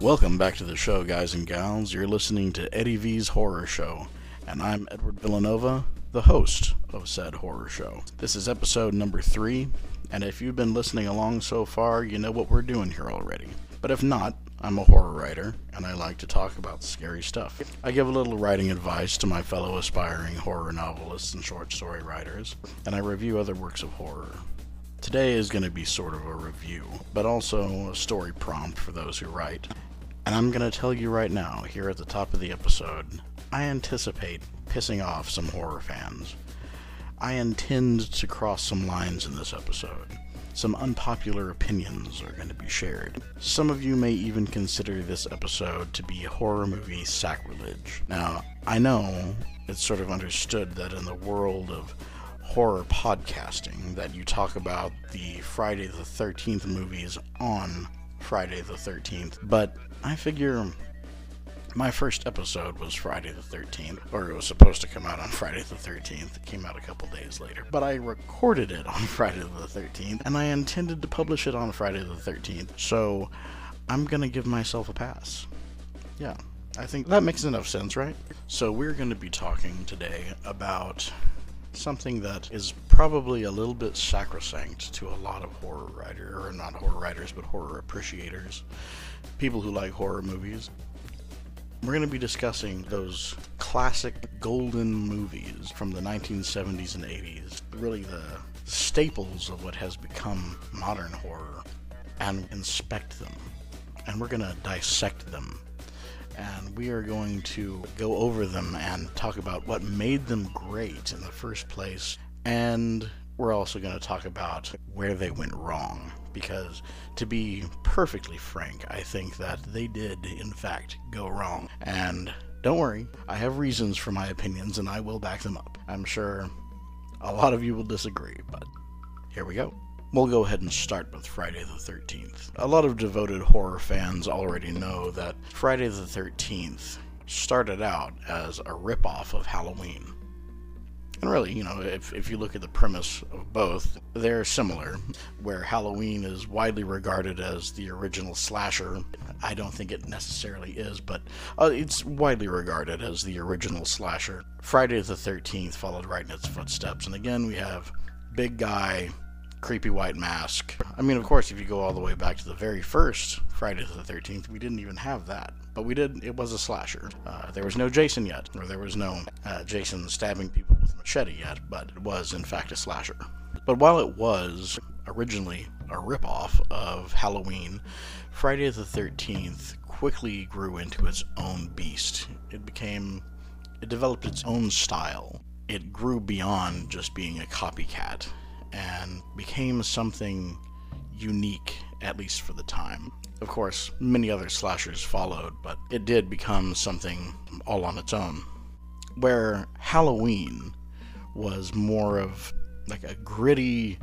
Welcome back to the show, guys and gals. You're listening to Eddie V's Horror Show, and I'm Edward Villanova, the host of said horror show. This is episode number three, and if you've been listening along so far, you know what we're doing here already. But if not, I'm a horror writer, and I like to talk about scary stuff. I give a little writing advice to my fellow aspiring horror novelists and short story writers, and I review other works of horror. Today is going to be sort of a review, but also a story prompt for those who write. And I'm going to tell you right now, here at the top of the episode, I anticipate pissing off some horror fans. I intend to cross some lines in this episode. Some unpopular opinions are going to be shared. Some of you may even consider this episode to be horror movie sacrilege. Now, I know it's sort of understood that in the world of horror podcasting that you talk about the Friday the 13th movies on Friday the 13th, but I figure my first episode was Friday the 13th, or it was supposed to come out on Friday the 13th. It came out a couple days later. But I recorded it on Friday the 13th, and I intended to publish it on Friday the 13th. So I'm going to give myself a pass. Yeah, I think that makes enough sense, right? So we're going to be talking today about something that is probably a little bit sacrosanct to a lot of horror writers, or not horror writers, but horror appreciators, people who like horror movies. We're going to be discussing those classic golden movies from the 1970s and 80s, really the staples of what has become modern horror, and inspect them. And we're going to dissect them. And we are going to go over them and talk about what made them great in the first place. And we're also going to talk about where they went wrong because to be perfectly frank, I think that they did, in fact, go wrong. And don't worry, I have reasons for my opinions and I will back them up. I'm sure a lot of you will disagree, but here we go. We'll go ahead and start with Friday the 13th. A lot of devoted horror fans already know that Friday the 13th started out as a ripoff of Halloween. And really, you know, if, if you look at the premise of both, they're similar. Where Halloween is widely regarded as the original slasher, I don't think it necessarily is, but uh, it's widely regarded as the original slasher. Friday the 13th followed right in its footsteps. And again, we have big guy, creepy white mask. I mean, of course, if you go all the way back to the very first Friday the 13th, we didn't even have that. But we did, it was a slasher. Uh, there was no Jason yet, or there was no uh, Jason stabbing people with a machete yet, but it was, in fact, a slasher. But while it was originally a ripoff of Halloween, Friday the 13th quickly grew into its own beast. It became, it developed its own style. It grew beyond just being a copycat and became something unique, at least for the time. Of course, many other slashers followed, but it did become something all on its own. Where Halloween was more of like a gritty,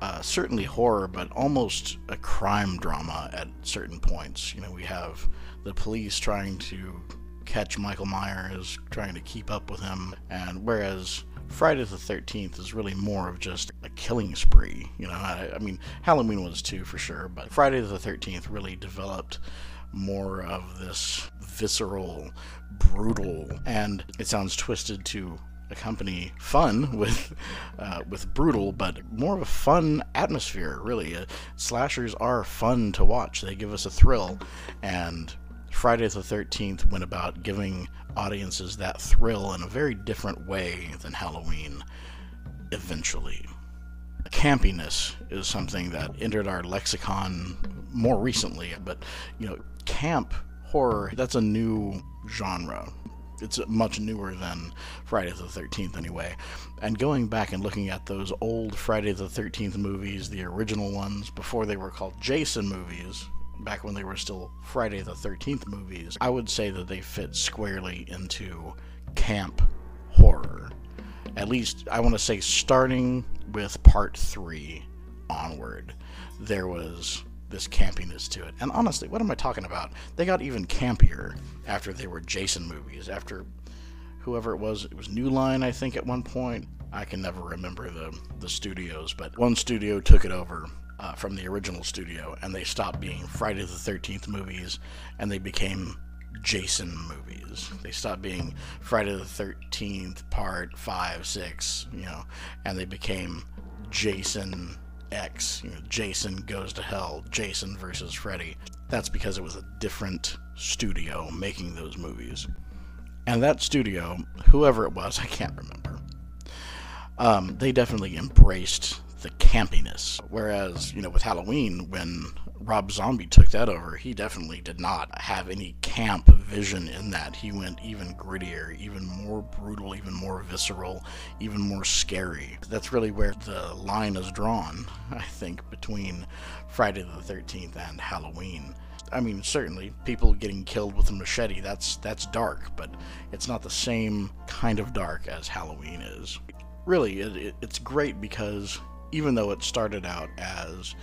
uh, certainly horror, but almost a crime drama at certain points. You know, we have the police trying to catch Michael Myers, trying to keep up with him, and whereas Friday the 13th is really more of just a killing spree. You know, I, I, mean, Halloween was too for sure, but Friday the 13th really developed more of this visceral, brutal, and it sounds twisted to accompany fun with uh, with brutal, but more of a fun atmosphere. Really, uh, slashers are fun to watch. They give us a thrill, and Friday the 13th went about giving audiences that thrill in a very different way than Halloween eventually. Campiness is something that entered our lexicon more recently, but you know, camp horror, that's a new genre. It's much newer than Friday the 13th, anyway. And going back and looking at those old Friday the 13th movies, the original ones, before they were called Jason movies, back when they were still Friday the 13th movies, I would say that they fit squarely into camp horror. At least, I want to say, starting with part three onward, there was this campiness to it. And honestly, what am I talking about? They got even campier after they were Jason movies. After whoever it was, it was New Line, I think, at one point. I can never remember the, the studios, but one studio took it over uh, from the original studio, and they stopped being Friday the 13th movies and they became Jason movies. They stopped being Friday the 13th part 5, 6, you know, and they became Jason X, you know, Jason Goes to Hell, Jason versus Freddy. That's because it was a different studio making those movies. And that studio, whoever it was, I can't remember, um, they definitely embraced the campiness. Whereas, you know, with Halloween, when Rob Zombie took that over, he definitely did not have any camp vision in that. He went even grittier, even more brutal, even more visceral, even more scary. That's really where the line is drawn, I think, between Friday the 13th and Halloween. I mean, certainly people getting killed with a machete, that's that's dark, but it's not the same kind of dark as Halloween is. Really, it, it, it's great because even though it started out as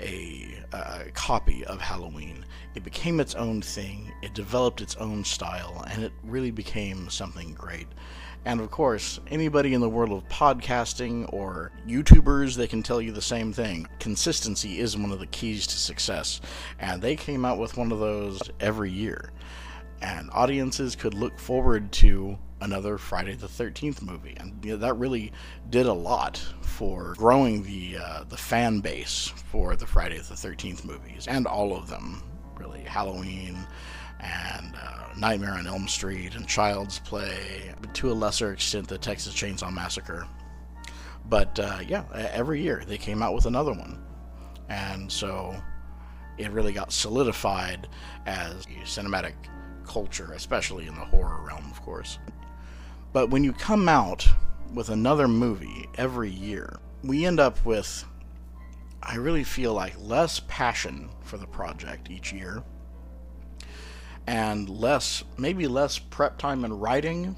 a, copy of Halloween. It became its own thing, it developed its own style, and it really became something great. And of course, anybody in the world of podcasting or YouTubers, they can tell you the same thing. Consistency is one of the keys to success, and they came out with one of those every year. And audiences could look forward to another Friday the 13th movie. And that really did a lot for growing the uh, the fan base for the Friday the 13th movies and all of them, really. Halloween and uh, Nightmare on Elm Street and Child's Play, to a lesser extent, the Texas Chainsaw Massacre. But uh, yeah, every year they came out with another one. And so it really got solidified as cinematic culture, especially in the horror realm, of course. But when you come out with another movie every year, we end up with, I really feel like, less passion for the project each year. And less, maybe less prep time and writing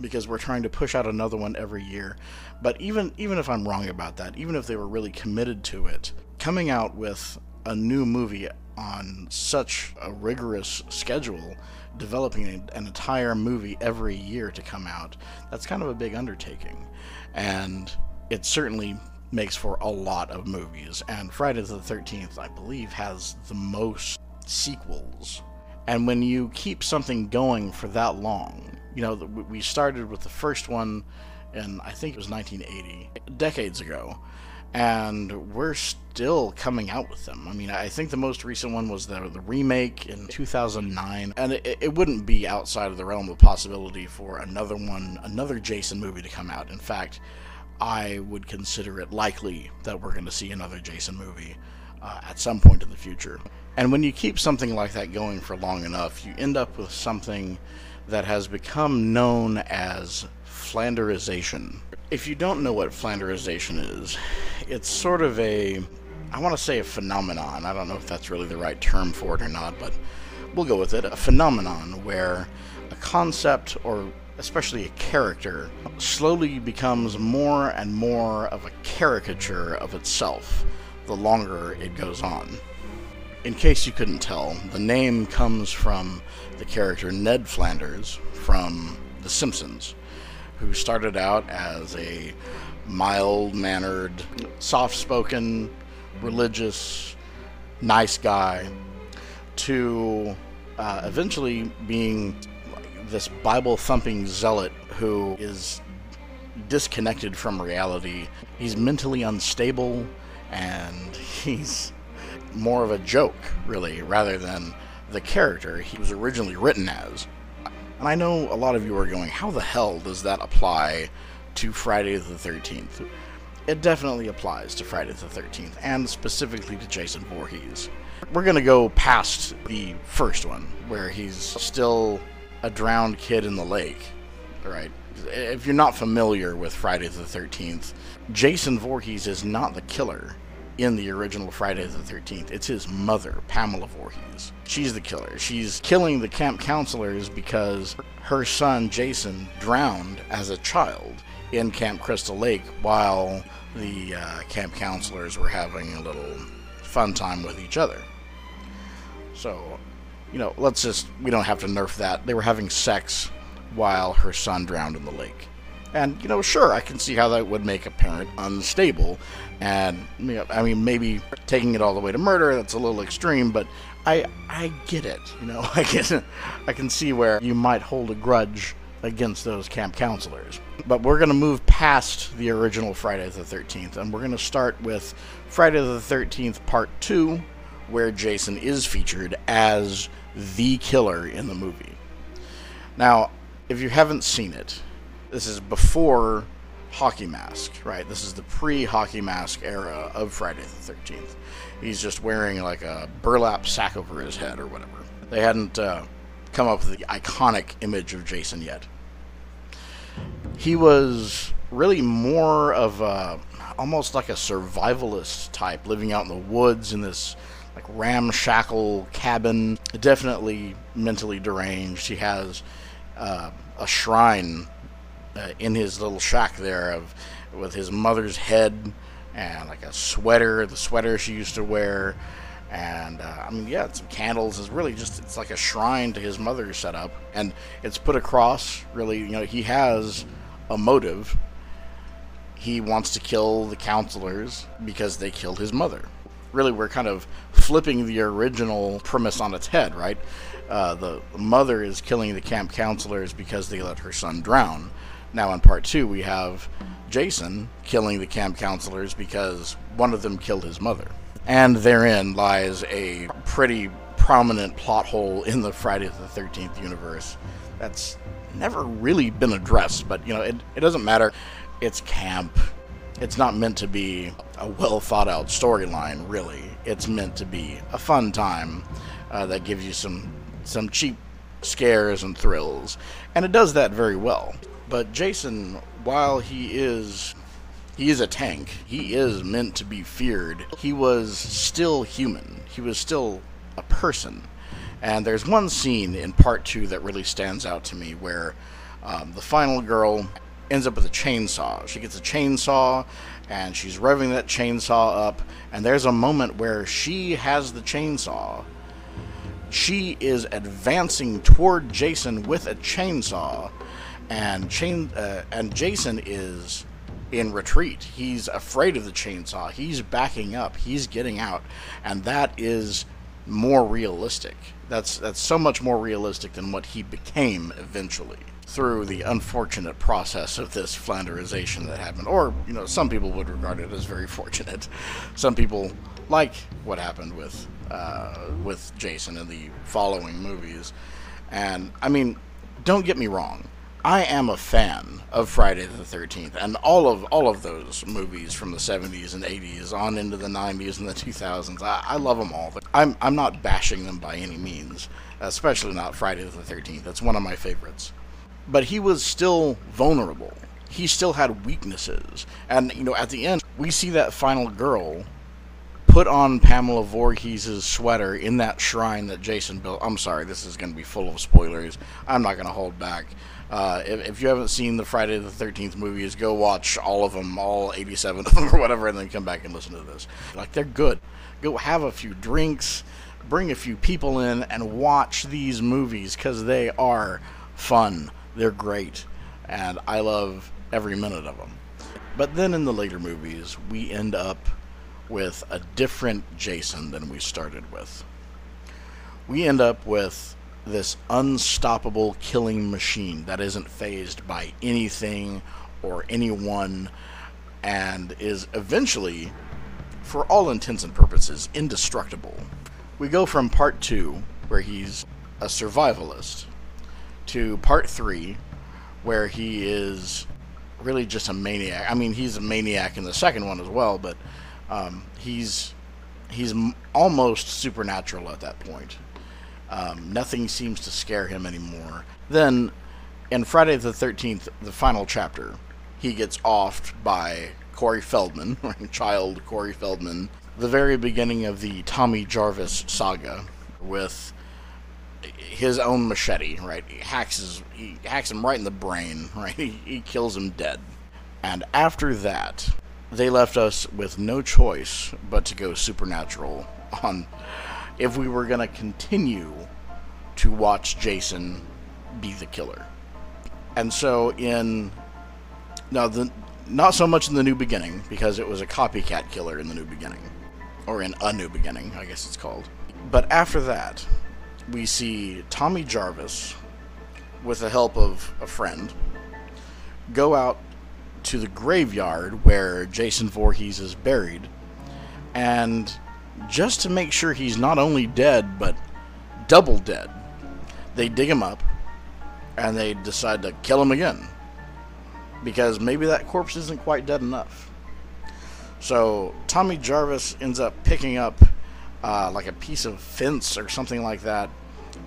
because we're trying to push out another one every year. But even even if I'm wrong about that, even if they were really committed to it, coming out with a new movie on such a rigorous schedule developing an entire movie every year to come out, that's kind of a big undertaking. And it certainly makes for a lot of movies. And Friday the 13th, I believe, has the most sequels. And when you keep something going for that long, you know, we started with the first one and I think it was 1980, decades ago and we're still coming out with them. I mean, I think the most recent one was the, the remake in 2009, and it, it, wouldn't be outside of the realm of possibility for another one, another Jason movie to come out. In fact, I would consider it likely that we're going to see another Jason movie uh, at some point in the future. And when you keep something like that going for long enough, you end up with something that has become known as Flanderization if you don't know what flanderization is, it's sort of a, I want to say a phenomenon. I don't know if that's really the right term for it or not, but we'll go with it. A phenomenon where a concept or especially a character slowly becomes more and more of a caricature of itself the longer it goes on. In case you couldn't tell, the name comes from the character Ned Flanders from The Simpsons who started out as a mild mannered, soft spoken, religious, nice guy, to uh, eventually being this Bible thumping zealot who is disconnected from reality. He's mentally unstable and he's more of a joke, really, rather than the character he was originally written as. And I know a lot of you are going, how the hell does that apply to Friday the 13th? It definitely applies to Friday the 13th, and specifically to Jason Voorhees. We're going to go past the first one, where he's still a drowned kid in the lake, right? If you're not familiar with Friday the 13th, Jason Voorhees is not the killer in the original Friday the 13th. It's his mother, Pamela Voorhees. She's the killer. She's killing the camp counselors because her son, Jason, drowned as a child in Camp Crystal Lake while the uh, camp counselors were having a little fun time with each other. So, you know, let's just, we don't have to nerf that. They were having sex while her son drowned in the lake. And, you know, sure, I can see how that would make a parent unstable. And, I mean, maybe taking it all the way to murder, that's a little extreme, but I I get it. You know, I can I can see where you might hold a grudge against those camp counselors. But we're going to move past the original Friday the 13th, and we're going to start with Friday the 13th Part 2, where Jason is featured as the killer in the movie. Now, if you haven't seen it, this is before Hockey Mask, right? This is the pre Hockey Mask era of Friday the 13th. He's just wearing like a burlap sack over his head or whatever. They hadn't uh, come up with the iconic image of Jason yet. He was really more of a, almost like a survivalist type, living out in the woods in this like ramshackle cabin. Definitely mentally deranged. He has uh, a shrine uh, in his little shack there of with his mother's head and like a sweater, the sweater she used to wear, and uh, I mean, yeah, some candles. is really just it's like a shrine to his mother set up, and it's put across. Really, you know, he has a motive. He wants to kill the counselors because they killed his mother. Really, we're kind of flipping the original premise on its head, right? Uh, the mother is killing the camp counselors because they let her son drown. Now, in part two, we have Jason killing the camp counselors because one of them killed his mother. And therein lies a pretty prominent plot hole in the Friday the 13th universe that's never really been addressed, but you know, it, it doesn't matter. It's camp. It's not meant to be a well thought out storyline, really. It's meant to be a fun time uh, that gives you some some cheap scares and thrills, and it does that very well. But Jason, while he is he is a tank. He is meant to be feared. He was still human. He was still a person. And there's one scene in part two that really stands out to me where um, the final girl ends up with a chainsaw. She gets a chainsaw and she's revving that chainsaw up. And there's a moment where she has the chainsaw. She is advancing toward Jason with a chainsaw, and chain uh, and Jason is in retreat. He's afraid of the chainsaw. He's backing up. He's getting out, and that is more realistic. That's that's so much more realistic than what he became eventually through the unfortunate process of this Flanderization that happened. Or you know, some people would regard it as very fortunate. Some people like what happened with uh, with Jason in the following movies, and I mean, don't get me wrong. I am a fan of Friday the 13th and all of all of those movies from the 70s and 80s on into the 90s and the 2000s. I, I love them all. I'm I'm not bashing them by any means, especially not Friday the 13th. That's one of my favorites. But he was still vulnerable. He still had weaknesses. And you know, at the end, we see that final girl put on Pamela Voorhees' sweater in that shrine that Jason built. I'm sorry, this is going to be full of spoilers. I'm not going to hold back. Uh, if, if, you haven't seen the Friday the 13th movies, go watch all of them, all 87 of them or whatever, and then come back and listen to this. Like, they're good. Go have a few drinks, bring a few people in, and watch these movies because they are fun. They're great. And I love every minute of them. But then in the later movies, we end up with a different Jason than we started with. We end up with this unstoppable killing machine that isn't fazed by anything or anyone and is eventually, for all intents and purposes, indestructible. We go from part two, where he's a survivalist, to part three, where he is really just a maniac. I mean, he's a maniac in the second one as well, but um, he's he's almost supernatural at that point. Um, nothing seems to scare him anymore. Then, in Friday the 13th, the final chapter, he gets offed by Corey Feldman, child Corey Feldman, the very beginning of the Tommy Jarvis saga with his own machete, right? He hacks his, he hacks him right in the brain, right? He, he kills him dead. And after that, they left us with no choice but to go supernatural on if we were going to continue to watch Jason be the killer. And so in Now, the not so much in the New Beginning because it was a copycat killer in the New Beginning, or in a New Beginning, I guess it's called. But after that, we see Tommy Jarvis, with the help of a friend, go out to the graveyard where Jason Voorhees is buried, and just to make sure he's not only dead but double dead, they dig him up and they decide to kill him again because maybe that corpse isn't quite dead enough. So Tommy Jarvis ends up picking up uh, like a piece of fence or something like that,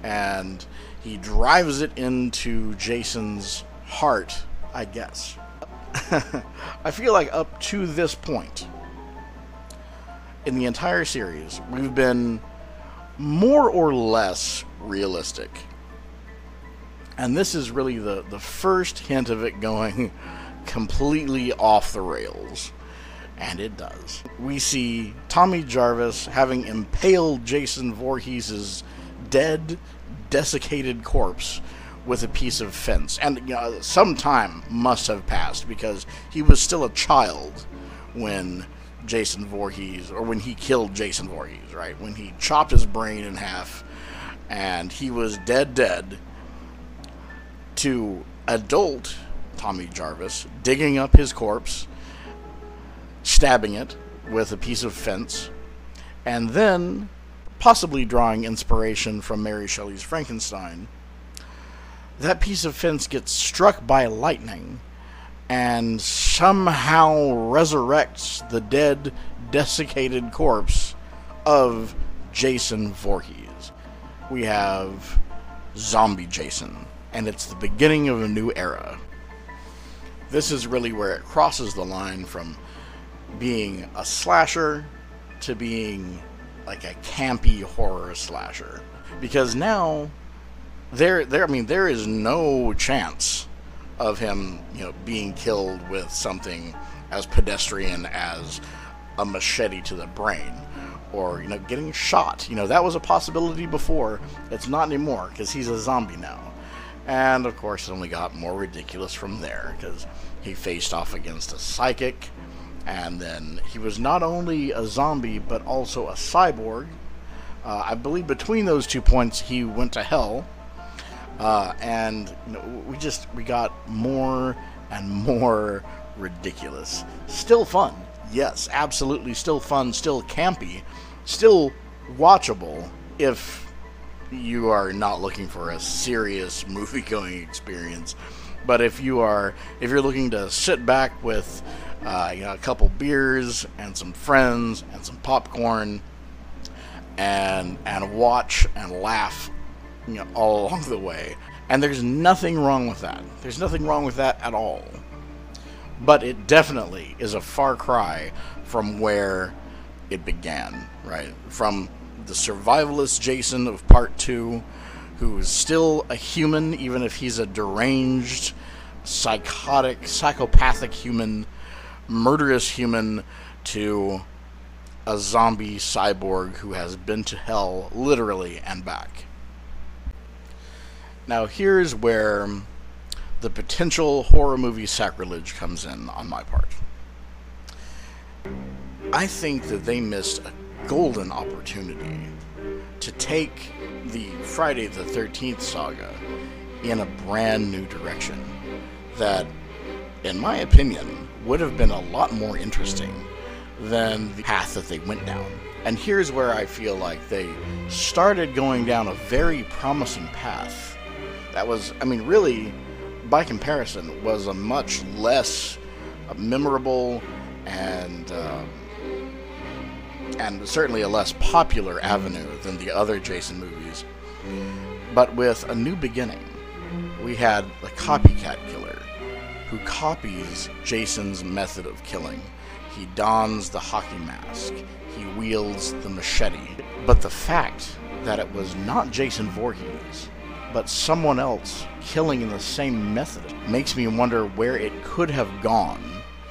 and he drives it into Jason's heart, I guess. I feel like up to this point in the entire series, we've been more or less realistic. And this is really the, the first hint of it going completely off the rails. And it does. We see Tommy Jarvis having impaled Jason Voorhees' dead, desiccated corpse with a piece of fence. And you know, some time must have passed because he was still a child when Jason Voorhees, or when he killed Jason Voorhees, right? When he chopped his brain in half and he was dead, dead, to adult Tommy Jarvis digging up his corpse, stabbing it with a piece of fence, and then possibly drawing inspiration from Mary Shelley's Frankenstein. That piece of fence gets struck by lightning and somehow resurrects the dead, desiccated corpse of Jason Voorhees. We have Zombie Jason, and it's the beginning of a new era. This is really where it crosses the line from being a slasher to being like a campy horror slasher. Because now there there I mean there is no chance of him, you know, being killed with something as pedestrian as a machete to the brain or you know getting shot. You know, that was a possibility before. It's not anymore cuz he's a zombie now. And of course, it only got more ridiculous from there because he faced off against a psychic, and then he was not only a zombie but also a cyborg. Uh, I believe between those two points, he went to hell uh, and we just we got more and more ridiculous. Still fun, yes, absolutely. Still fun, still campy, still watchable. If you are not looking for a serious movie-going experience, but if you are, if you're looking to sit back with uh, you know, a couple beers and some friends and some popcorn and and watch and laugh you know, all along the way. And there's nothing wrong with that. There's nothing wrong with that at all. But it definitely is a far cry from where it began, right? From the survivalist Jason of part two, who is still a human, even if he's a deranged, psychotic, psychopathic human, murderous human, to a zombie cyborg who has been to hell, literally, and back. Now, here's where the potential horror movie sacrilege comes in on my part. I think that they missed a golden opportunity to take the Friday the 13th saga in a brand new direction that, in my opinion, would have been a lot more interesting than the path that they went down. And here's where I feel like they started going down a very promising path that was, I mean, really, by comparison, was a much less memorable and um, and certainly a less popular avenue than the other Jason movies. But with a new beginning, we had the copycat killer who copies Jason's method of killing. He dons the hockey mask. He wields the machete. But the fact that it was not Jason Voorhees but someone else killing in the same method makes me wonder where it could have gone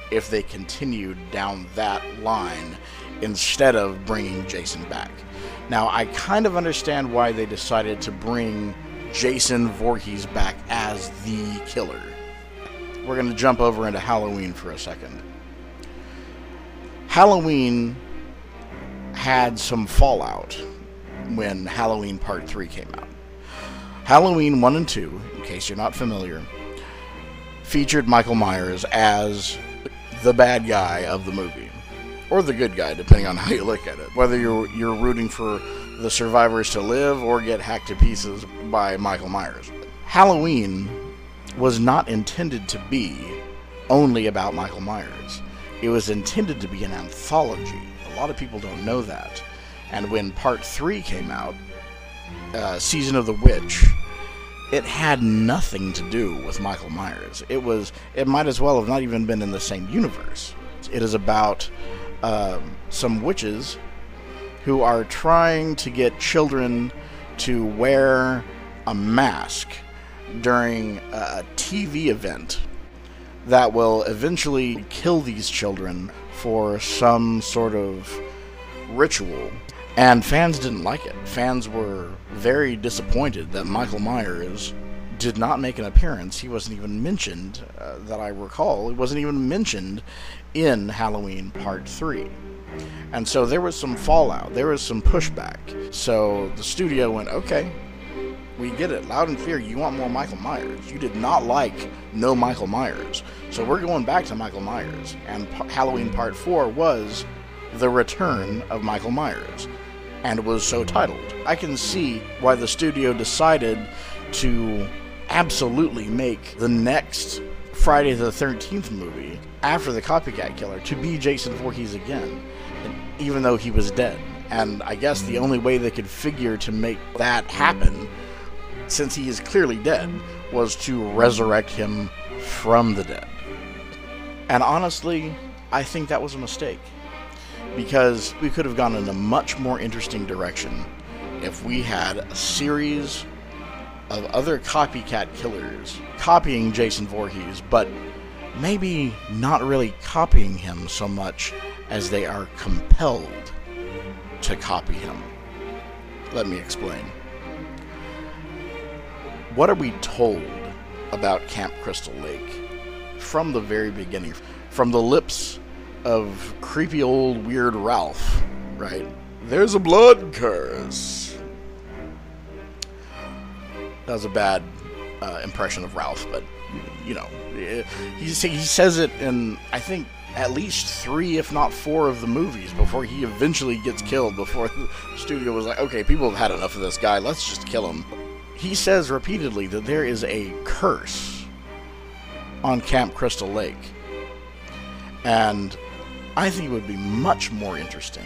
if they continued down that line instead of bringing Jason back. Now, I kind of understand why they decided to bring Jason Voorhees back as the killer. we're going to jump over into Halloween for a second. Halloween had some fallout when Halloween Part 3 came out. Halloween 1 and 2, in case you're not familiar, featured Michael Myers as the bad guy of the movie. Or the good guy, depending on how you look at it. Whether you're, you're rooting for the survivors to live or get hacked to pieces by Michael Myers. Halloween was not intended to be only about Michael Myers. It was intended to be an anthology. A lot of people don't know that. And when part three came out, uh, Season of the Witch, it had nothing to do with Michael Myers. It was. It might as well have not even been in the same universe. It is about um, some witches who are trying to get children to wear a mask during a TV event that will eventually kill these children for some sort of ritual. And fans didn't like it. Fans were very disappointed that Michael Myers did not make an appearance. He wasn't even mentioned, uh, that I recall. He wasn't even mentioned in Halloween Part 3. And so there was some fallout, there was some pushback. So the studio went, okay, we get it loud and clear. You want more Michael Myers. You did not like no Michael Myers. So we're going back to Michael Myers. And Halloween Part 4 was the return of Michael Myers and was so titled. I can see why the studio decided to absolutely make the next Friday the 13th movie after the copycat killer to be Jason Voorhees again, even though he was dead. And I guess the only way they could figure to make that happen, since he is clearly dead, was to resurrect him from the dead. And honestly, I think that was a mistake because we could have gone in a much more interesting direction if we had a series of other copycat killers copying Jason Voorhees, but maybe not really copying him so much as they are compelled to copy him. Let me explain. What are we told about Camp Crystal Lake from the very beginning? From the lips of creepy old weird Ralph, right? There's a blood curse. That was a bad uh, impression of Ralph, but you know, he he says it in I think at least three, if not four, of the movies before he eventually gets killed. Before the studio was like, okay, people have had enough of this guy, let's just kill him. He says repeatedly that there is a curse on Camp Crystal Lake, and I think it would be much more interesting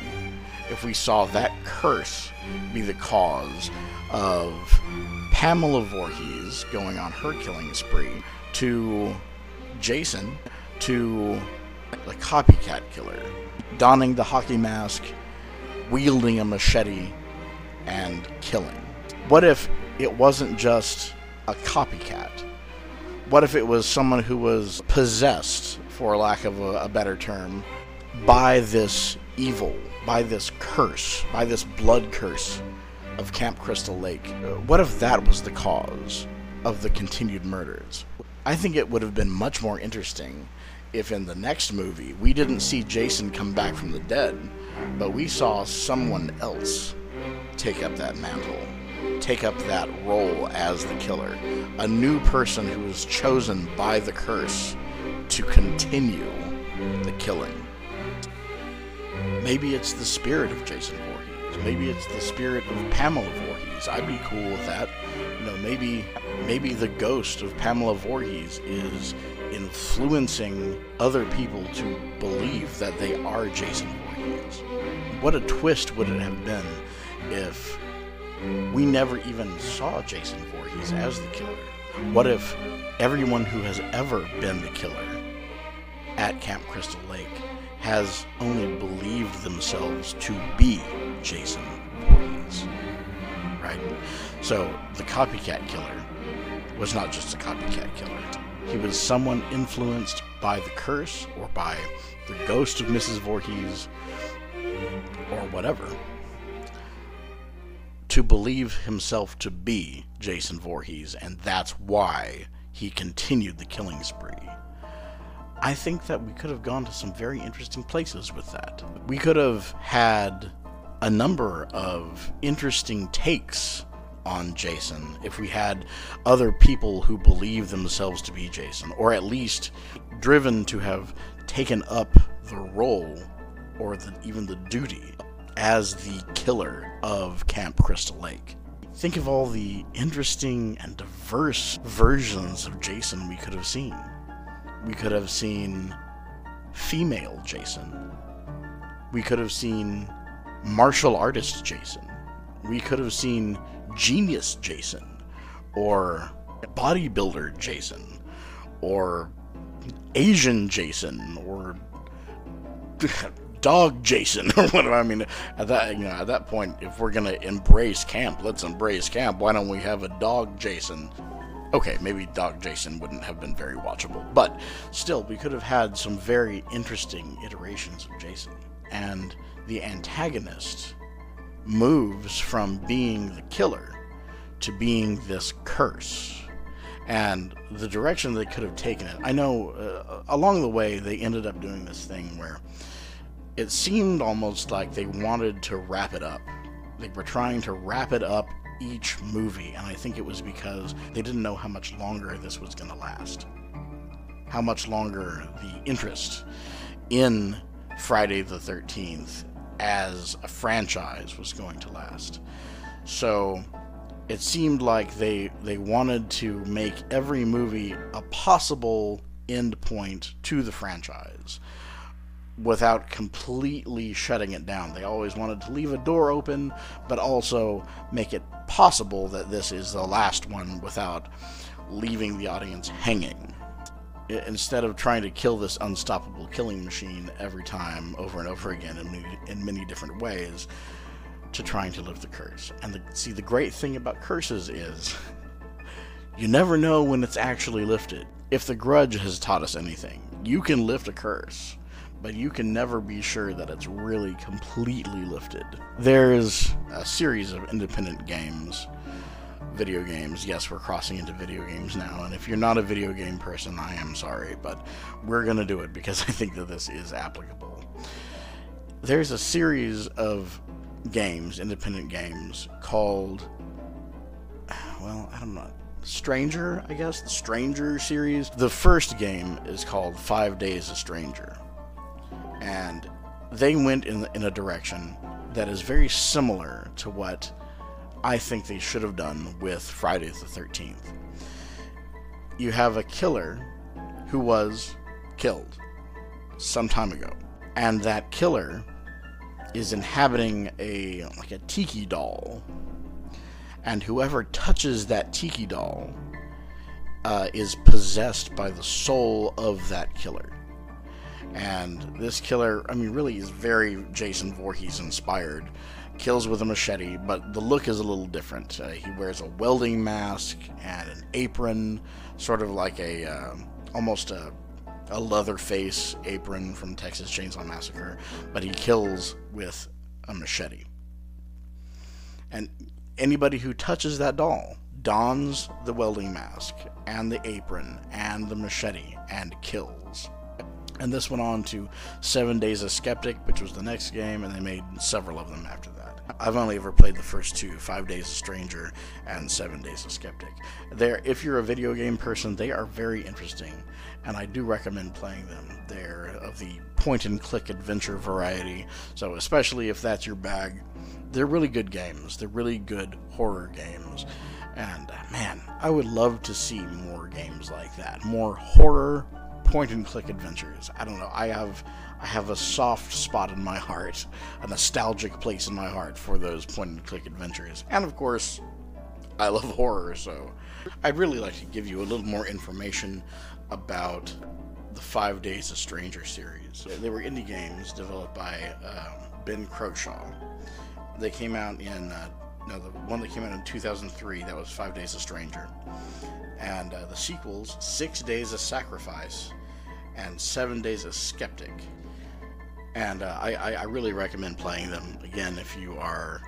if we saw that curse be the cause of Pamela Voorhees going on her killing spree to Jason to the copycat killer, donning the hockey mask, wielding a machete, and killing. What if it wasn't just a copycat? What if it was someone who was possessed, for lack of a, a better term, by this evil, by this curse, by this blood curse of Camp Crystal Lake. Uh, what if that was the cause of the continued murders? I think it would have been much more interesting if in the next movie we didn't see Jason come back from the dead, but we saw someone else take up that mantle, take up that role as the killer. A new person who was chosen by the curse to continue the killing. Maybe it's the spirit of Jason Voorhees. Maybe it's the spirit of Pamela Voorhees. I'd be cool with that. You know, maybe maybe the ghost of Pamela Voorhees is influencing other people to believe that they are Jason Voorhees. What a twist would it have been if we never even saw Jason Voorhees as the killer? What if everyone who has ever been the killer at Camp Crystal Lake has only believed themselves to be Jason Voorhees. Right? So the copycat killer was not just a copycat killer. He was someone influenced by the curse or by the ghost of Mrs. Voorhees or whatever to believe himself to be Jason Voorhees, and that's why he continued the killing spree. I think that we could have gone to some very interesting places with that. We could have had a number of interesting takes on Jason if we had other people who believe themselves to be Jason, or at least driven to have taken up the role or the, even the duty as the killer of Camp Crystal Lake. Think of all the interesting and diverse versions of Jason we could have seen. We could have seen female Jason. We could have seen martial artist Jason. We could have seen genius Jason, or bodybuilder Jason, or Asian Jason, or dog Jason, or whatever. I mean, at that you know, at that point, if we're gonna embrace camp, let's embrace camp. Why don't we have a dog Jason? Okay, maybe Dog Jason wouldn't have been very watchable, but still, we could have had some very interesting iterations of Jason. And the antagonist moves from being the killer to being this curse. And the direction they could have taken it, I know uh, along the way they ended up doing this thing where it seemed almost like they wanted to wrap it up. They were trying to wrap it up each movie, and I think it was because they didn't know how much longer this was going to last. How much longer the interest in Friday the 13th as a franchise was going to last. So it seemed like they they wanted to make every movie a possible end point to the franchise without completely shutting it down. They always wanted to leave a door open, but also make it possible that this is the last one without leaving the audience hanging instead of trying to kill this unstoppable killing machine every time over and over again in many, in many different ways to trying to lift the curse. And the, see, the great thing about curses is you never know when it's actually lifted. If the grudge has taught us anything, you can lift a curse, but you can never be sure that it's really completely lifted. There's a series of independent games video games. Yes, we're crossing into video games now, and if you're not a video game person, I am sorry, but we're going to do it because I think that this is applicable. There's a series of games, independent games, called, well, I don't know, Stranger, I guess, the Stranger series. The first game is called Five Days a Stranger, and they went in, in a direction that is very similar to what I think they should have done with Friday the 13th. You have a killer who was killed some time ago, and that killer is inhabiting a like a tiki doll, and whoever touches that tiki doll uh, is possessed by the soul of that killer. And this killer, I mean, really is very Jason Voorhees inspired kills with a machete, but the look is a little different. Uh, he wears a welding mask and an apron, sort of like a uh, almost a, a leather face apron from Texas Chainsaw Massacre, but he kills with a machete. And anybody who touches that doll dons the welding mask and the apron and the machete and kills. And this went on to Seven Days of Skeptic, which was the next game, and they made several of them after that. I've only ever played the first two, Five Days a Stranger and Seven Days of Skeptic. They're, if you're a video game person, they are very interesting, and I do recommend playing them. They're of the point and click adventure variety, so especially if that's your bag, they're really good games. They're really good horror games. And man, I would love to see more games like that. More horror point and click adventures. I don't know. I have I have a soft spot in my heart, a nostalgic place in my heart for those point and click adventures. And of course, I love horror, so I'd really like to give you a little more information about the Five Days of Stranger series. They were indie games developed by um, Ben Croshaw. They came out in, uh, no, the one that came out in 2003, that was Five Days of Stranger. And uh, the sequels, Six Days of Sacrifice and Seven Days of Skeptic and uh, I, I, really recommend playing them again if you are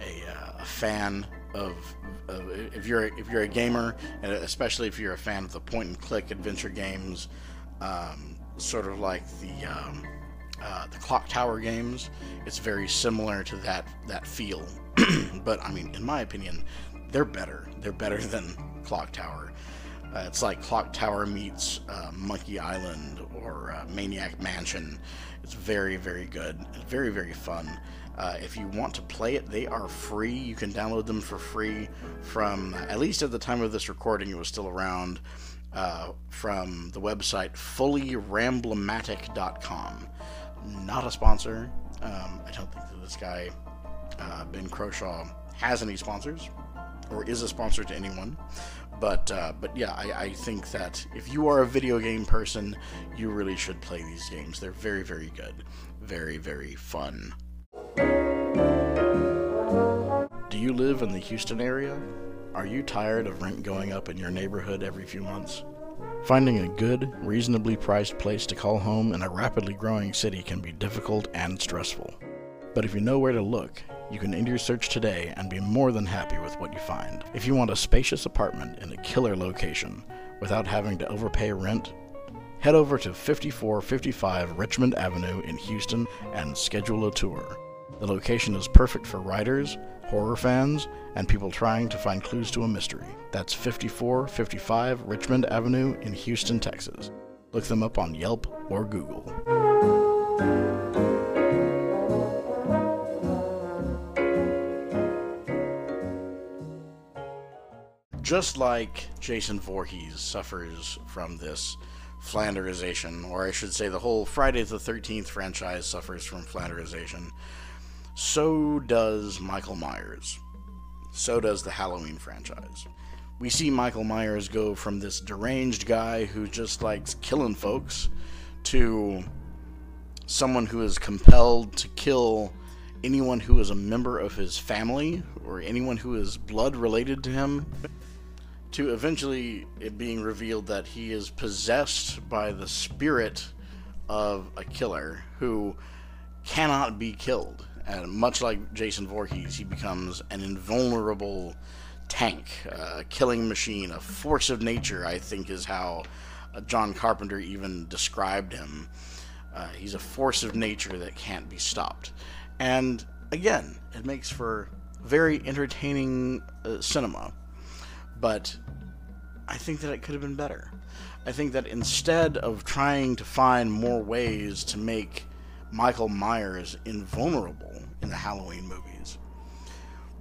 a, uh, a fan of, of, if you're if you're a gamer and especially if you're a fan of the point and click adventure games um, sort of like the um, uh, the Clock Tower games. It's very similar to that that feel, but I mean, in my opinion, they're better. They're better than Clock Tower. Uh, it's like Clock Tower meets uh, Monkey Island or uh, Maniac Mansion. It's very, very good. Very, very fun. Uh, if you want to play it, they are free. You can download them for free from, at least at the time of this recording, it was still around, uh, from the website fullyramblomatic.com. Not a sponsor. Um, I don't think that this guy, uh, Ben Croshaw, has any sponsors or is a sponsor to anyone. But uh, but yeah, I, I think that if you are a video game person, you really should play these games. They're very very good, very very fun. Do you live in the Houston area? Are you tired of rent going up in your neighborhood every few months? Finding a good, reasonably priced place to call home in a rapidly growing city can be difficult and stressful. But if you know where to look, you can end your search today and be more than happy with what you find. If you want a spacious apartment in a killer location without having to overpay rent, head over to 5455 Richmond Avenue in Houston and schedule a tour. The location is perfect for writers, horror fans, and people trying to find clues to a mystery. That's 5455 Richmond Avenue in Houston, Texas. Look them up on Yelp or Google. Just like Jason Voorhees suffers from this Flanderization, or I should say the whole Friday the 13th franchise suffers from Flanderization, so does Michael Myers. So does the Halloween franchise. We see Michael Myers go from this deranged guy who just likes killing folks to someone who is compelled to kill anyone who is a member of his family or anyone who is blood related to him to eventually it being revealed that he is possessed by the spirit of a killer who cannot be killed. And much like Jason Voorhees, he becomes an invulnerable tank, a killing machine, a force of nature, I think is how uh, John Carpenter even described him. Uh, he's a force of nature that can't be stopped. And again, it makes for very entertaining uh, cinema. But I think that it could have been better. I think that instead of trying to find more ways to make Michael Myers invulnerable in the Halloween movies,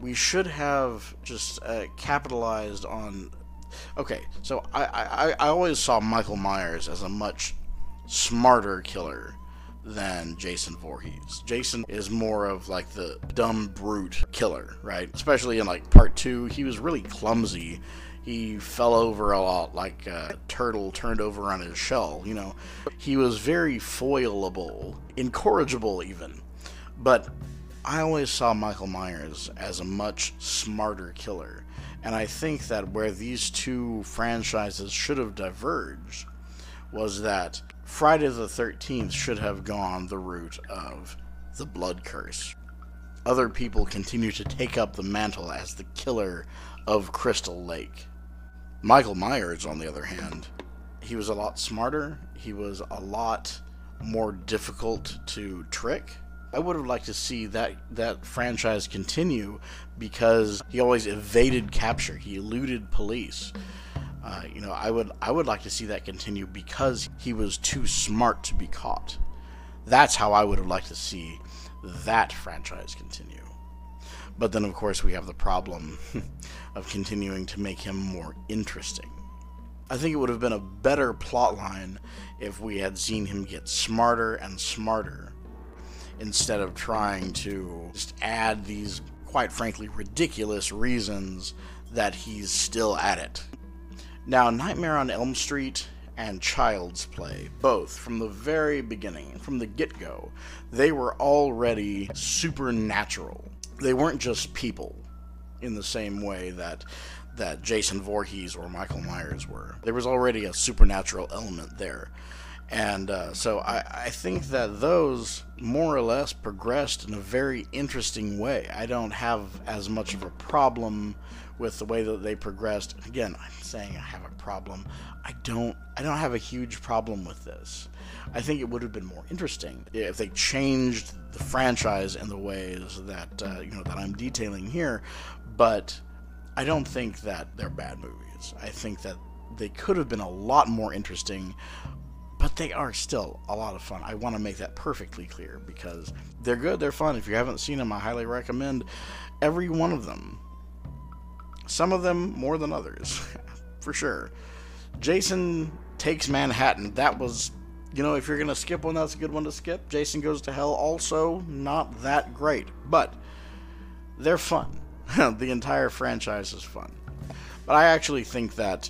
we should have just uh, capitalized on. Okay, so I, I, I always saw Michael Myers as a much smarter killer than Jason Voorhees. Jason is more of like the dumb brute killer, right? Especially in like part two, he was really clumsy. He fell over a lot like a turtle turned over on his shell, you know. He was very foilable, incorrigible even. But I always saw Michael Myers as a much smarter killer. And I think that where these two franchises should have diverged was that Friday the 13th should have gone the route of the blood curse. Other people continue to take up the mantle as the killer of Crystal Lake. Michael Myers, on the other hand, he was a lot smarter, he was a lot more difficult to trick. I would have liked to see that that franchise continue because he always evaded capture. He eluded police. Uh, you know, I would I would like to see that continue because he was too smart to be caught. That's how I would have liked to see that franchise continue. But then, of course, we have the problem of continuing to make him more interesting. I think it would have been a better plot line if we had seen him get smarter and smarter instead of trying to just add these, quite frankly, ridiculous reasons that he's still at it. Now, Nightmare on Elm Street and Child's Play, both from the very beginning, from the get go, they were already supernatural. They weren't just people in the same way that that Jason Voorhees or Michael Myers were. There was already a supernatural element there. And uh, so I, I think that those more or less progressed in a very interesting way. I don't have as much of a problem with the way that they progressed. Again, I'm saying I have a problem. I don't I don't have a huge problem with this. I think it would have been more interesting if they changed the franchise in the ways that uh, you know that I'm detailing here, but I don't think that they're bad movies. I think that they could have been a lot more interesting, but they are still a lot of fun. I want to make that perfectly clear because they're good, they're fun. If you haven't seen them, I highly recommend every one of them. Some of them more than others, for sure. Jason Takes Manhattan. That was, you know, if you're going to skip one, that's a good one to skip. Jason Goes to Hell, also not that great, but they're fun. the entire franchise is fun. But I actually think that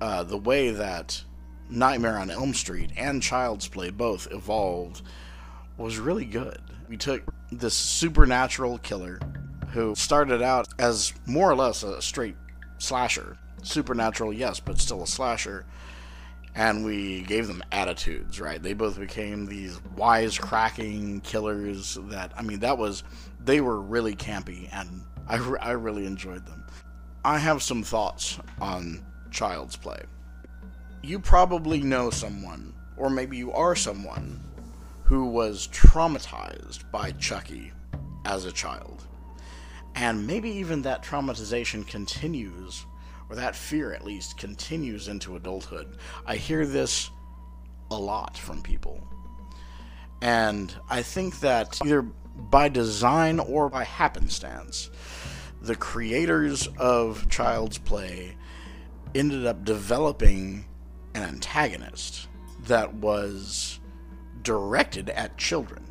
uh, the way that Nightmare on Elm Street and Child's Play both evolved was really good. We took this supernatural killer who started out as more or less a straight slasher. Supernatural, yes, but still a slasher. And we gave them attitudes, right? They both became these wise cracking killers that, I mean, that was, they were really campy, and I, I really enjoyed them. I have some thoughts on Child's Play. You probably know someone, or maybe you are someone, who was traumatized by Chucky as a child. And maybe even that traumatization continues, or that fear at least continues into adulthood. I hear this a lot from people. And I think that either by design or by happenstance, the creators of Child's Play ended up developing an antagonist that was directed at children.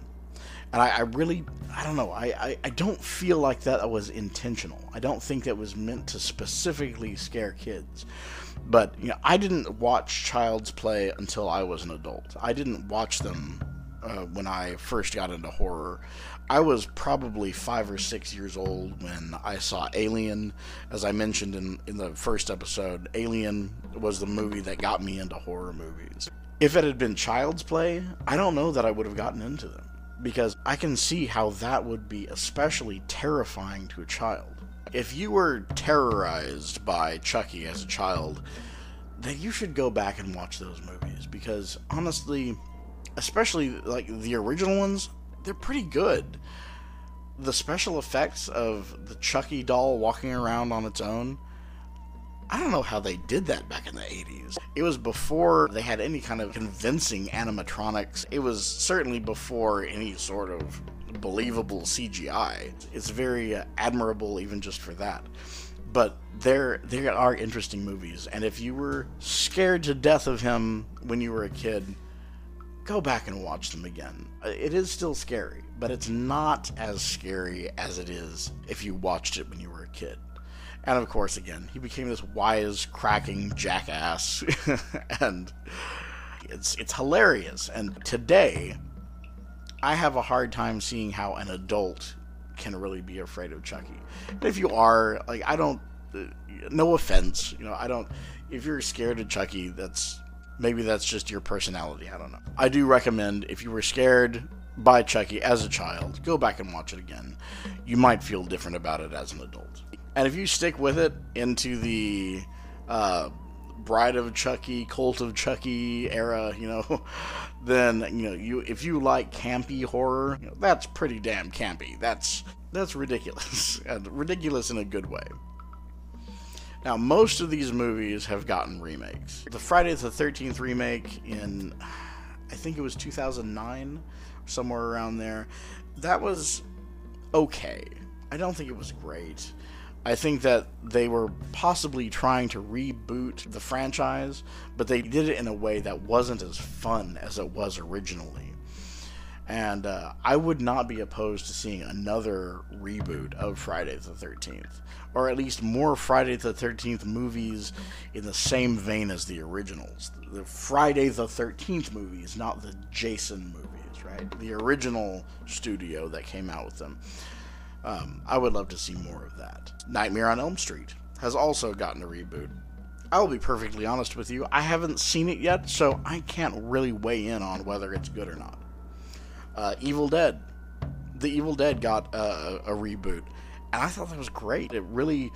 And I, I really, I don't know, I, I, I, don't feel like that was intentional. I don't think that was meant to specifically scare kids. But, you know, I didn't watch Child's Play until I was an adult. I didn't watch them uh, when I first got into horror. I was probably five or six years old when I saw Alien. As I mentioned in, in the first episode, Alien was the movie that got me into horror movies. If it had been Child's Play, I don't know that I would have gotten into them. Because I can see how that would be especially terrifying to a child. If you were terrorized by Chucky as a child, then you should go back and watch those movies. Because honestly, especially like the original ones, they're pretty good. The special effects of the Chucky doll walking around on its own, I don't know how they did that back in the 80s. It was before they had any kind of convincing animatronics. It was certainly before any sort of believable CGI. It's very uh, admirable even just for that. But there there are interesting movies and if you were scared to death of him when you were a kid, go back and watch them again. It is still scary, but it's not as scary as it is if you watched it when you were a kid. And of course, again, he became this wise, cracking jackass, and it's it's hilarious. And today, I have a hard time seeing how an adult can really be afraid of Chucky. And if you are, like, I don't, uh, no offense, you know, I don't. If you're scared of Chucky, that's maybe that's just your personality. I don't know. I do recommend if you were scared by Chucky as a child, go back and watch it again. You might feel different about it as an adult. And if you stick with it into the uh, Bride of Chucky, Cult of Chucky era, you know, then you know you if you like campy horror, you know, that's pretty damn campy. That's that's ridiculous and ridiculous in a good way. Now, most of these movies have gotten remakes. The Friday the 13th remake in, I think it was 2009, somewhere around there, that was okay. I don't think it was great. I think that they were possibly trying to reboot the franchise, but they did it in a way that wasn't as fun as it was originally. And uh, I would not be opposed to seeing another reboot of Friday the 13th, or at least more Friday the 13th movies in the same vein as the originals. The Friday the 13th movies, not the Jason movies, right? The original studio that came out with them. Um, I would love to see more of that. Nightmare on Elm Street has also gotten a reboot. I'll be perfectly honest with you. I haven't seen it yet, so I can't really weigh in on whether it's good or not. Uh, Evil Dead. The Evil Dead got a reboot, and I thought that was great. It really,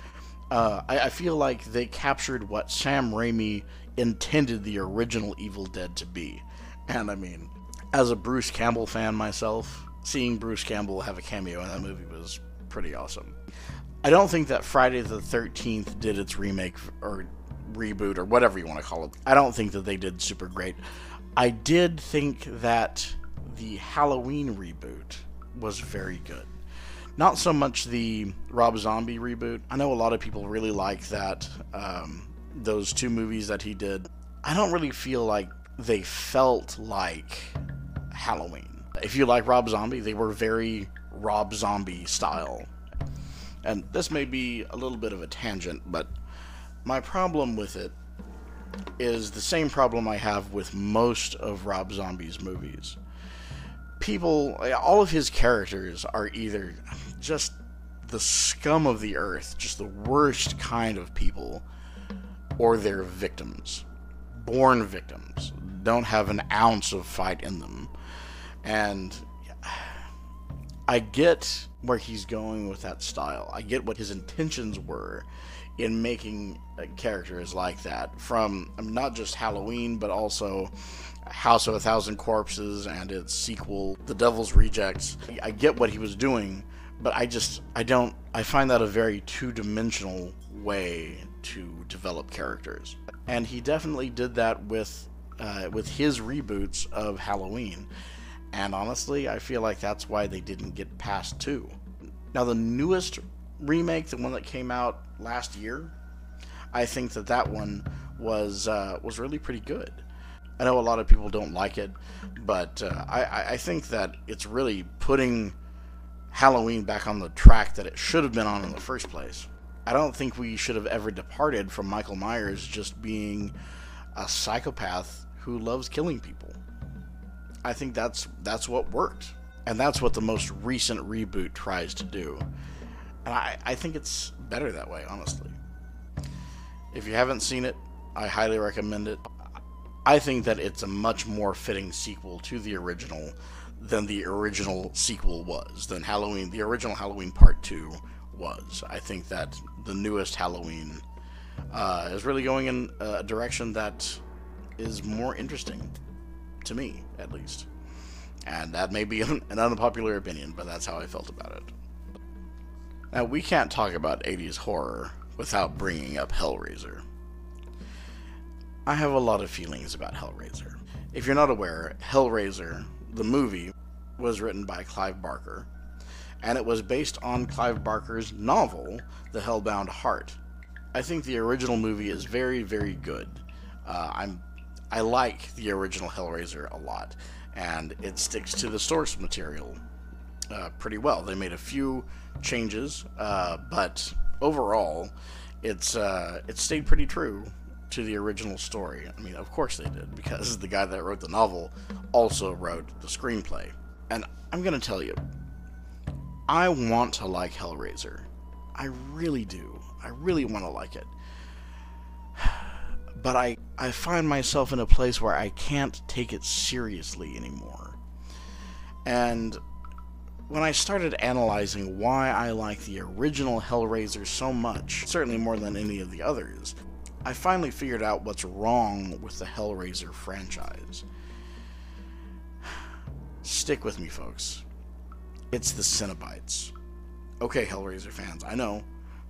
uh, I, I feel like they captured what Sam Raimi intended the original Evil Dead to be. And I mean, as a Bruce Campbell fan myself, seeing Bruce Campbell have a cameo in that movie was pretty awesome. I don't think that Friday the 13th did its remake or reboot or whatever you want to call it. I don't think that they did super great. I did think that the Halloween reboot was very good. Not so much the Rob Zombie reboot. I know a lot of people really like that, um, those two movies that he did. I don't really feel like they felt like Halloween. If you like Rob Zombie, they were very Rob Zombie style. And this may be a little bit of a tangent, but my problem with it is the same problem I have with most of Rob Zombie's movies. People, all of his characters are either just the scum of the earth, just the worst kind of people, or they're victims. Born victims. Don't have an ounce of fight in them. And I get where he's going with that style. I get what his intentions were in making characters like that from I mean, not just Halloween, but also House of a Thousand Corpses and its sequel, The Devil's Rejects. I get what he was doing, but I just I don't I find that a very two-dimensional way to develop characters, and he definitely did that with uh, with his reboots of Halloween. And honestly, I feel like that's why they didn't get past two. Now, the newest remake, the one that came out last year, I think that that one was uh, was really pretty good. I know a lot of people don't like it, but uh, I, I think that it's really putting Halloween back on the track that it should have been on in the first place. I don't think we should have ever departed from Michael Myers just being a psychopath who loves killing people. I think that's that's what worked, and that's what the most recent reboot tries to do. And I, I think it's better that way, honestly. If you haven't seen it, I highly recommend it. I think that it's a much more fitting sequel to the original than the original sequel was, than Halloween, the original Halloween Part 2 was. I think that the newest Halloween uh, is really going in a direction that is more interesting to me, at least. And that may be an unpopular opinion, but that's how I felt about it. Now, we can't talk about 80s horror without bringing up Hellraiser. I have a lot of feelings about Hellraiser. If you're not aware, Hellraiser, the movie, was written by Clive Barker, and it was based on Clive Barker's novel, The Hellbound Heart. I think the original movie is very, very good. Uh, I'm, I like the original Hellraiser a lot, and it sticks to the source material uh, pretty well. They made a few changes, uh, but overall, it's uh, it stayed pretty true to the original story. I mean, of course they did, because the guy that wrote the novel also wrote the screenplay. And I'm gonna tell you, I want to like Hellraiser. I really do. I really want to like it. But I, I find myself in a place where I can't take it seriously anymore. And when I started analyzing why I like the original Hellraiser so much, certainly more than any of the others, I finally figured out what's wrong with the Hellraiser franchise. Stick with me, folks. It's the Cenobites. Okay, Hellraiser fans, I know.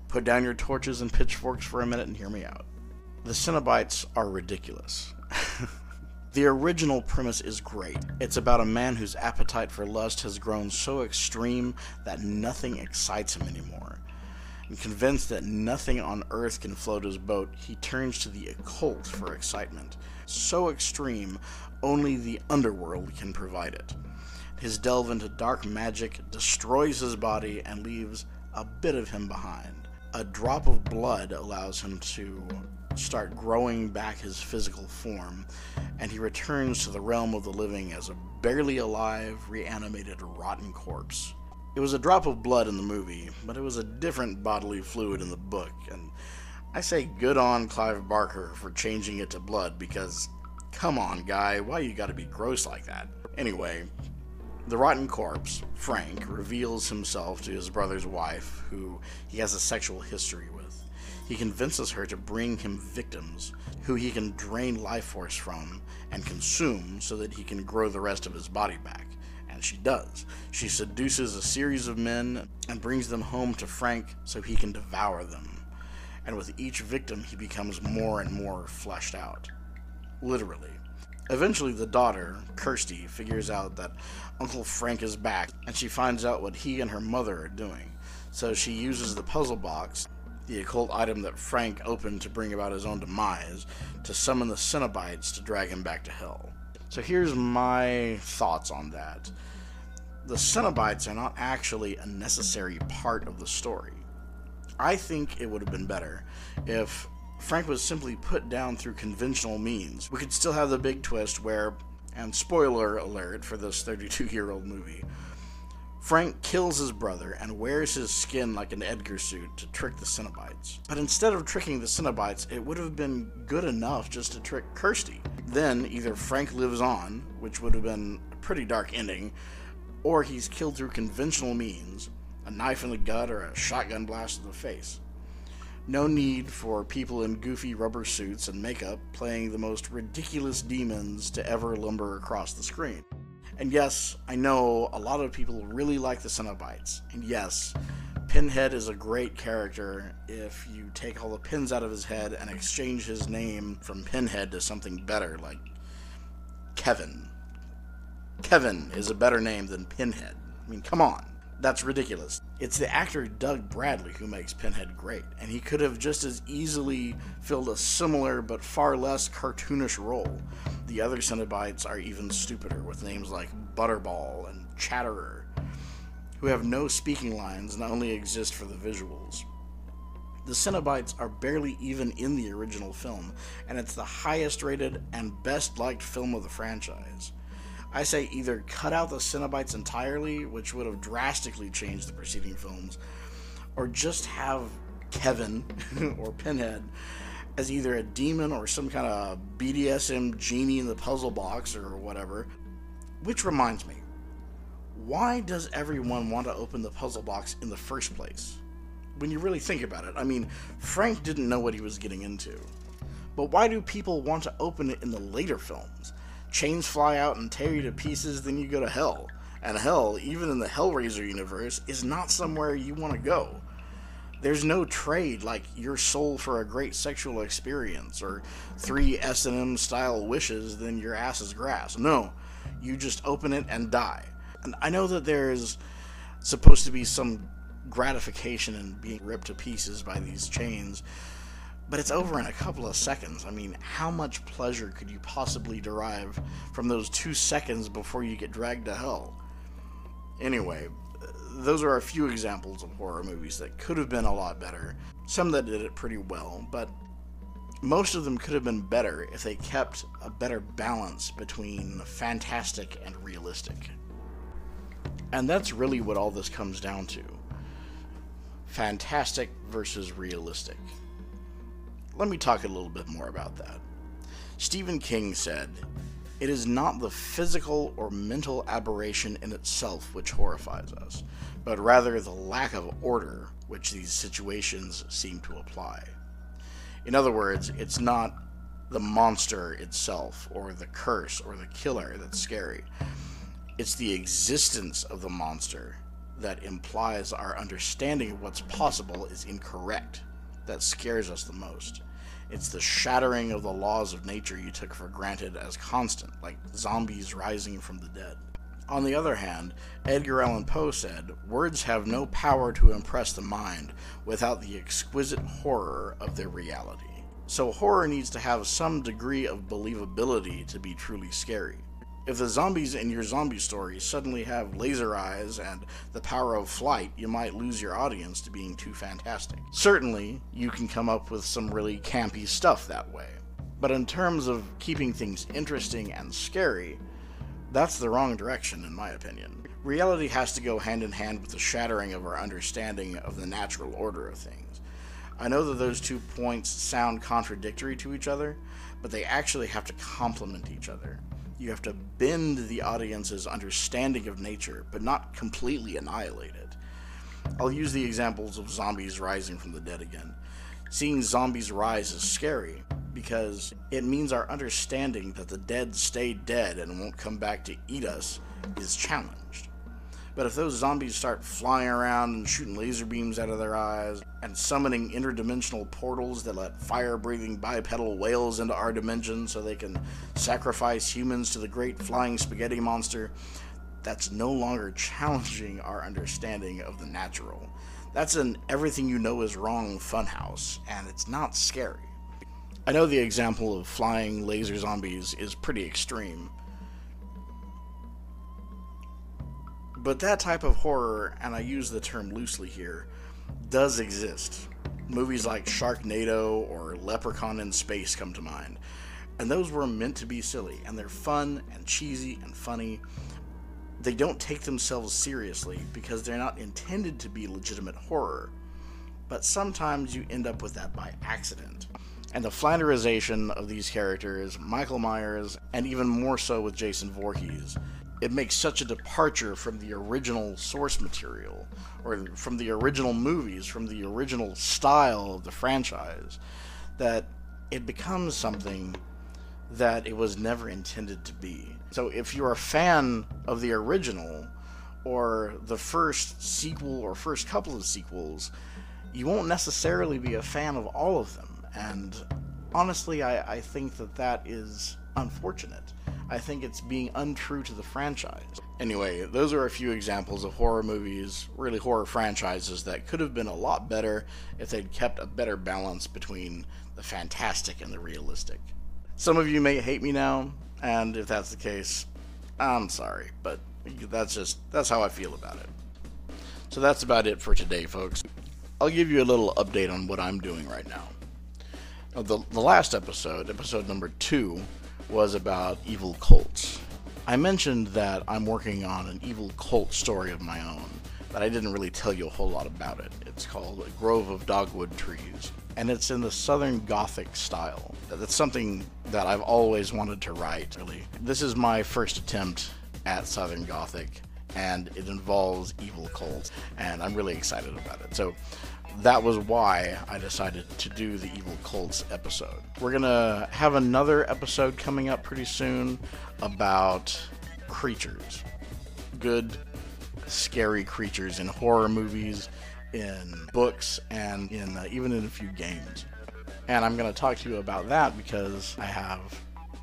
Put down your torches and pitchforks for a minute and hear me out. The Cenobites are ridiculous. The original premise is great. It's about a man whose appetite for lust has grown so extreme that nothing excites him anymore. And convinced that nothing on earth can float his boat, he turns to the occult for excitement. So extreme, only the underworld can provide it. His delve into dark magic destroys his body and leaves a bit of him behind. A drop of blood allows him to start growing back his physical form, and he returns to the realm of the living as a barely alive, reanimated, rotten corpse. It was a drop of blood in the movie, but it was a different bodily fluid in the book, and I say good on Clive Barker for changing it to blood because, come on, guy, why you gotta be gross like that? Anyway, the rotten corpse, Frank, reveals himself to his brother's wife, who he has a sexual history with. He convinces her to bring him victims who he can drain life force from and consume so that he can grow the rest of his body back. And she does. She seduces a series of men and brings them home to Frank so he can devour them. And with each victim, he becomes more and more fleshed out. Literally. Eventually, the daughter, Kirsty, figures out that Uncle Frank is back, and she finds out what he and her mother are doing. So she uses the puzzle box, the occult item that Frank opened to bring about his own demise, to summon the Cenobites to drag him back to hell. So here's my thoughts on that. The Cenobites are not actually a necessary part of the story. I think it would have been better if Frank was simply put down through conventional means. We could still have the big twist where, and spoiler alert for this 32 year old movie, Frank kills his brother and wears his skin like an Edgar suit to trick the Cenobites. But instead of tricking the Cenobites, it would have been good enough just to trick Kirsty. Then either Frank lives on, which would have been a pretty dark ending, or he's killed through conventional means a knife in the gut or a shotgun blast to the face. No need for people in goofy rubber suits and makeup playing the most ridiculous demons to ever lumber across the screen. And yes, I know a lot of people really like the Cenobites. And yes, Pinhead is a great character if you take all the pins out of his head and exchange his name from Pinhead to something better, like Kevin. Kevin is a better name than Pinhead. I mean, come on. That's ridiculous. It's the actor Doug Bradley who makes Pinhead great, and he could have just as easily filled a similar but far less cartoonish role. The other Cenobites are even stupider, with names like Butterball and Chatterer, who have no speaking lines and only exist for the visuals. The Cenobites are barely even in the original film, and it's the highest rated and best liked film of the franchise. I say either cut out the Cenobites entirely, which would have drastically changed the preceding films, or just have Kevin or Pinhead as either a demon or some kind of BDSM genie in the puzzle box or whatever. Which reminds me, why does everyone want to open the puzzle box in the first place? When you really think about it, I mean, Frank didn't know what he was getting into. But why do people want to open it in the later films? Chains fly out and tear you to pieces, then you go to hell. And hell, even in the Hellraiser universe, is not somewhere you want to go. There's no trade like your soul for a great sexual experience or three S&M style wishes, then your ass is grass. No, you just open it and die. And I know that there's supposed to be some gratification in being ripped to pieces by these chains, but it's over in a couple of seconds. I mean, how much pleasure could you possibly derive from those two seconds before you get dragged to hell? Anyway, those are a few examples of horror movies that could have been a lot better. Some that did it pretty well, but most of them could have been better if they kept a better balance between fantastic and realistic. And that's really what all this comes down to fantastic versus realistic. Let me talk a little bit more about that. Stephen King said, It is not the physical or mental aberration in itself which horrifies us, but rather the lack of order which these situations seem to apply. In other words, it's not the monster itself, or the curse, or the killer that's scary. It's the existence of the monster that implies our understanding of what's possible is incorrect that scares us the most. It's the shattering of the laws of nature you took for granted as constant, like zombies rising from the dead. On the other hand, Edgar Allan Poe said, Words have no power to impress the mind without the exquisite horror of their reality. So, horror needs to have some degree of believability to be truly scary. If the zombies in your zombie story suddenly have laser eyes and the power of flight, you might lose your audience to being too fantastic. Certainly, you can come up with some really campy stuff that way. But in terms of keeping things interesting and scary, that's the wrong direction, in my opinion. Reality has to go hand in hand with the shattering of our understanding of the natural order of things. I know that those two points sound contradictory to each other, but they actually have to complement each other. You have to bend the audience's understanding of nature, but not completely annihilate it. I'll use the examples of zombies rising from the dead again. Seeing zombies rise is scary because it means our understanding that the dead stay dead and won't come back to eat us is challenged. But if those zombies start flying around and shooting laser beams out of their eyes and summoning interdimensional portals that let fire breathing bipedal whales into our dimension so they can sacrifice humans to the great flying spaghetti monster, that's no longer challenging our understanding of the natural. That's an everything you know is wrong funhouse, and it's not scary. I know the example of flying laser zombies is pretty extreme, But that type of horror, and I use the term loosely here, does exist. Movies like Sharknado or Leprechaun in Space come to mind. And those were meant to be silly, and they're fun and cheesy and funny. They don't take themselves seriously because they're not intended to be legitimate horror. But sometimes you end up with that by accident. And the Flanderization of these characters, Michael Myers, and even more so with Jason Voorhees, it makes such a departure from the original source material or from the original movies, from the original style of the franchise, that it becomes something that it was never intended to be. So if you're a fan of the original or the first sequel or first couple of sequels, you won't necessarily be a fan of all of them. And honestly, I, I think that that is unfortunate. I think it's being untrue to the franchise. Anyway, those are a few examples of horror movies, really horror franchises, that could have been a lot better if they'd kept a better balance between the fantastic and the realistic. Some of you may hate me now, and if that's the case, I'm sorry, but that's just that's how I feel about it. So that's about it for today, folks. I'll give you a little update on what I'm doing right now. now the, the last episode, episode number two, was about evil cults. I mentioned that I'm working on an evil cult story of my own, but I didn't really tell you a whole lot about it. It's called A Grove of Dogwood Trees, and it's in the Southern Gothic style. That's something that I've always wanted to write, really. This is my first attempt at Southern Gothic, and it involves evil cults, and I'm really excited about it. So that was why I decided to do the Evil Cults episode. We're gonna have another episode coming up pretty soon about creatures. Good, scary creatures in horror movies, in books, and in uh, even in a few games. And I'm gonna talk to you about that because I have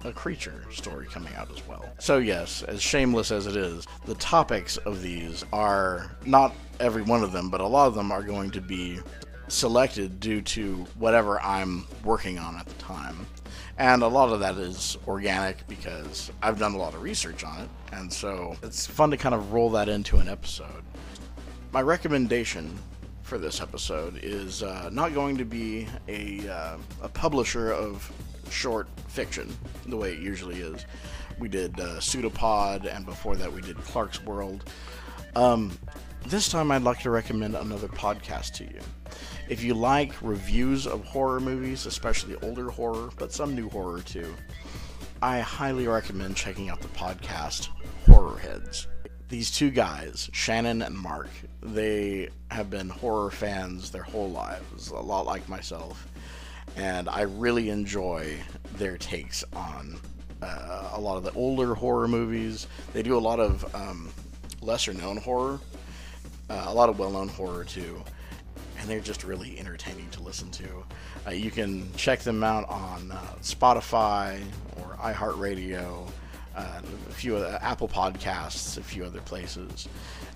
a creature story coming out as well. So, yes, as shameless as it is, the topics of these are not every one of them, but a lot of them are going to be selected due to whatever I'm working on at the time. And a lot of that is organic because I've done a lot of research on it, and so it's fun to kind of roll that into an episode. My recommendation for this episode is uh, not going to be a, uh, a publisher of short fiction the way it usually is. We did uh, Pseudopod, and before that, we did Clarkesworld. Um, this time, I'd like to recommend another podcast to you. If you like reviews of horror movies, especially older horror, but some new horror too, I highly recommend checking out the podcast Horror Heads. These two guys, Shannon and Mark, they have been horror fans their whole lives, a lot like myself and I really enjoy their takes on uh, a lot of the older horror movies. They do a lot of um, lesser known horror, uh, a lot of well known horror too, and they're just really entertaining to listen to. Uh, you can check them out on uh, Spotify or iHeartRadio. Uh, a few other, Apple Podcasts, a few other places,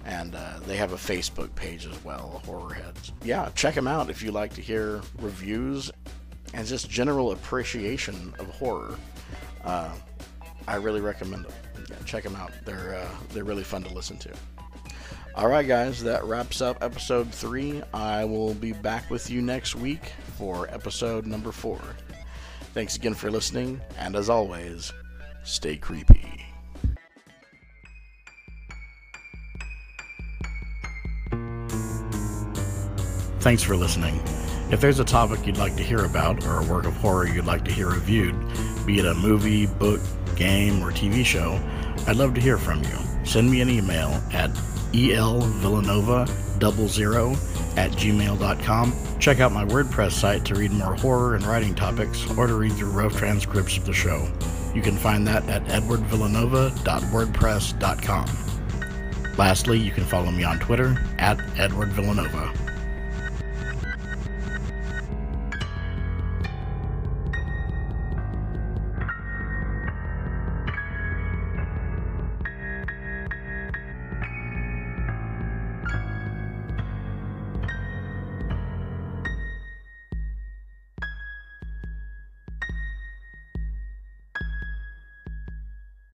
and uh, they have a Facebook page as well, Horrorheads. Yeah, check them out if you like to hear reviews and just general appreciation of horror. Uh, I really recommend them. Yeah, check them out. They're uh, they're really fun to listen to. All right, guys, that wraps up episode three. I will be back with you next week for episode number four. Thanks again for listening, and as always, stay creepy. Thanks for listening. If there's a topic you'd like to hear about or a work of horror you'd like to hear reviewed, be it a movie, book, game, or TV show, I'd love to hear from you. Send me an email at elvillanova00 at gmail.com. Check out my WordPress site to read more horror and writing topics or to read through rough transcripts of the show. You can find that at edwardvillanova.wordpress.com. Lastly, you can follow me on Twitter at Edward Villanova.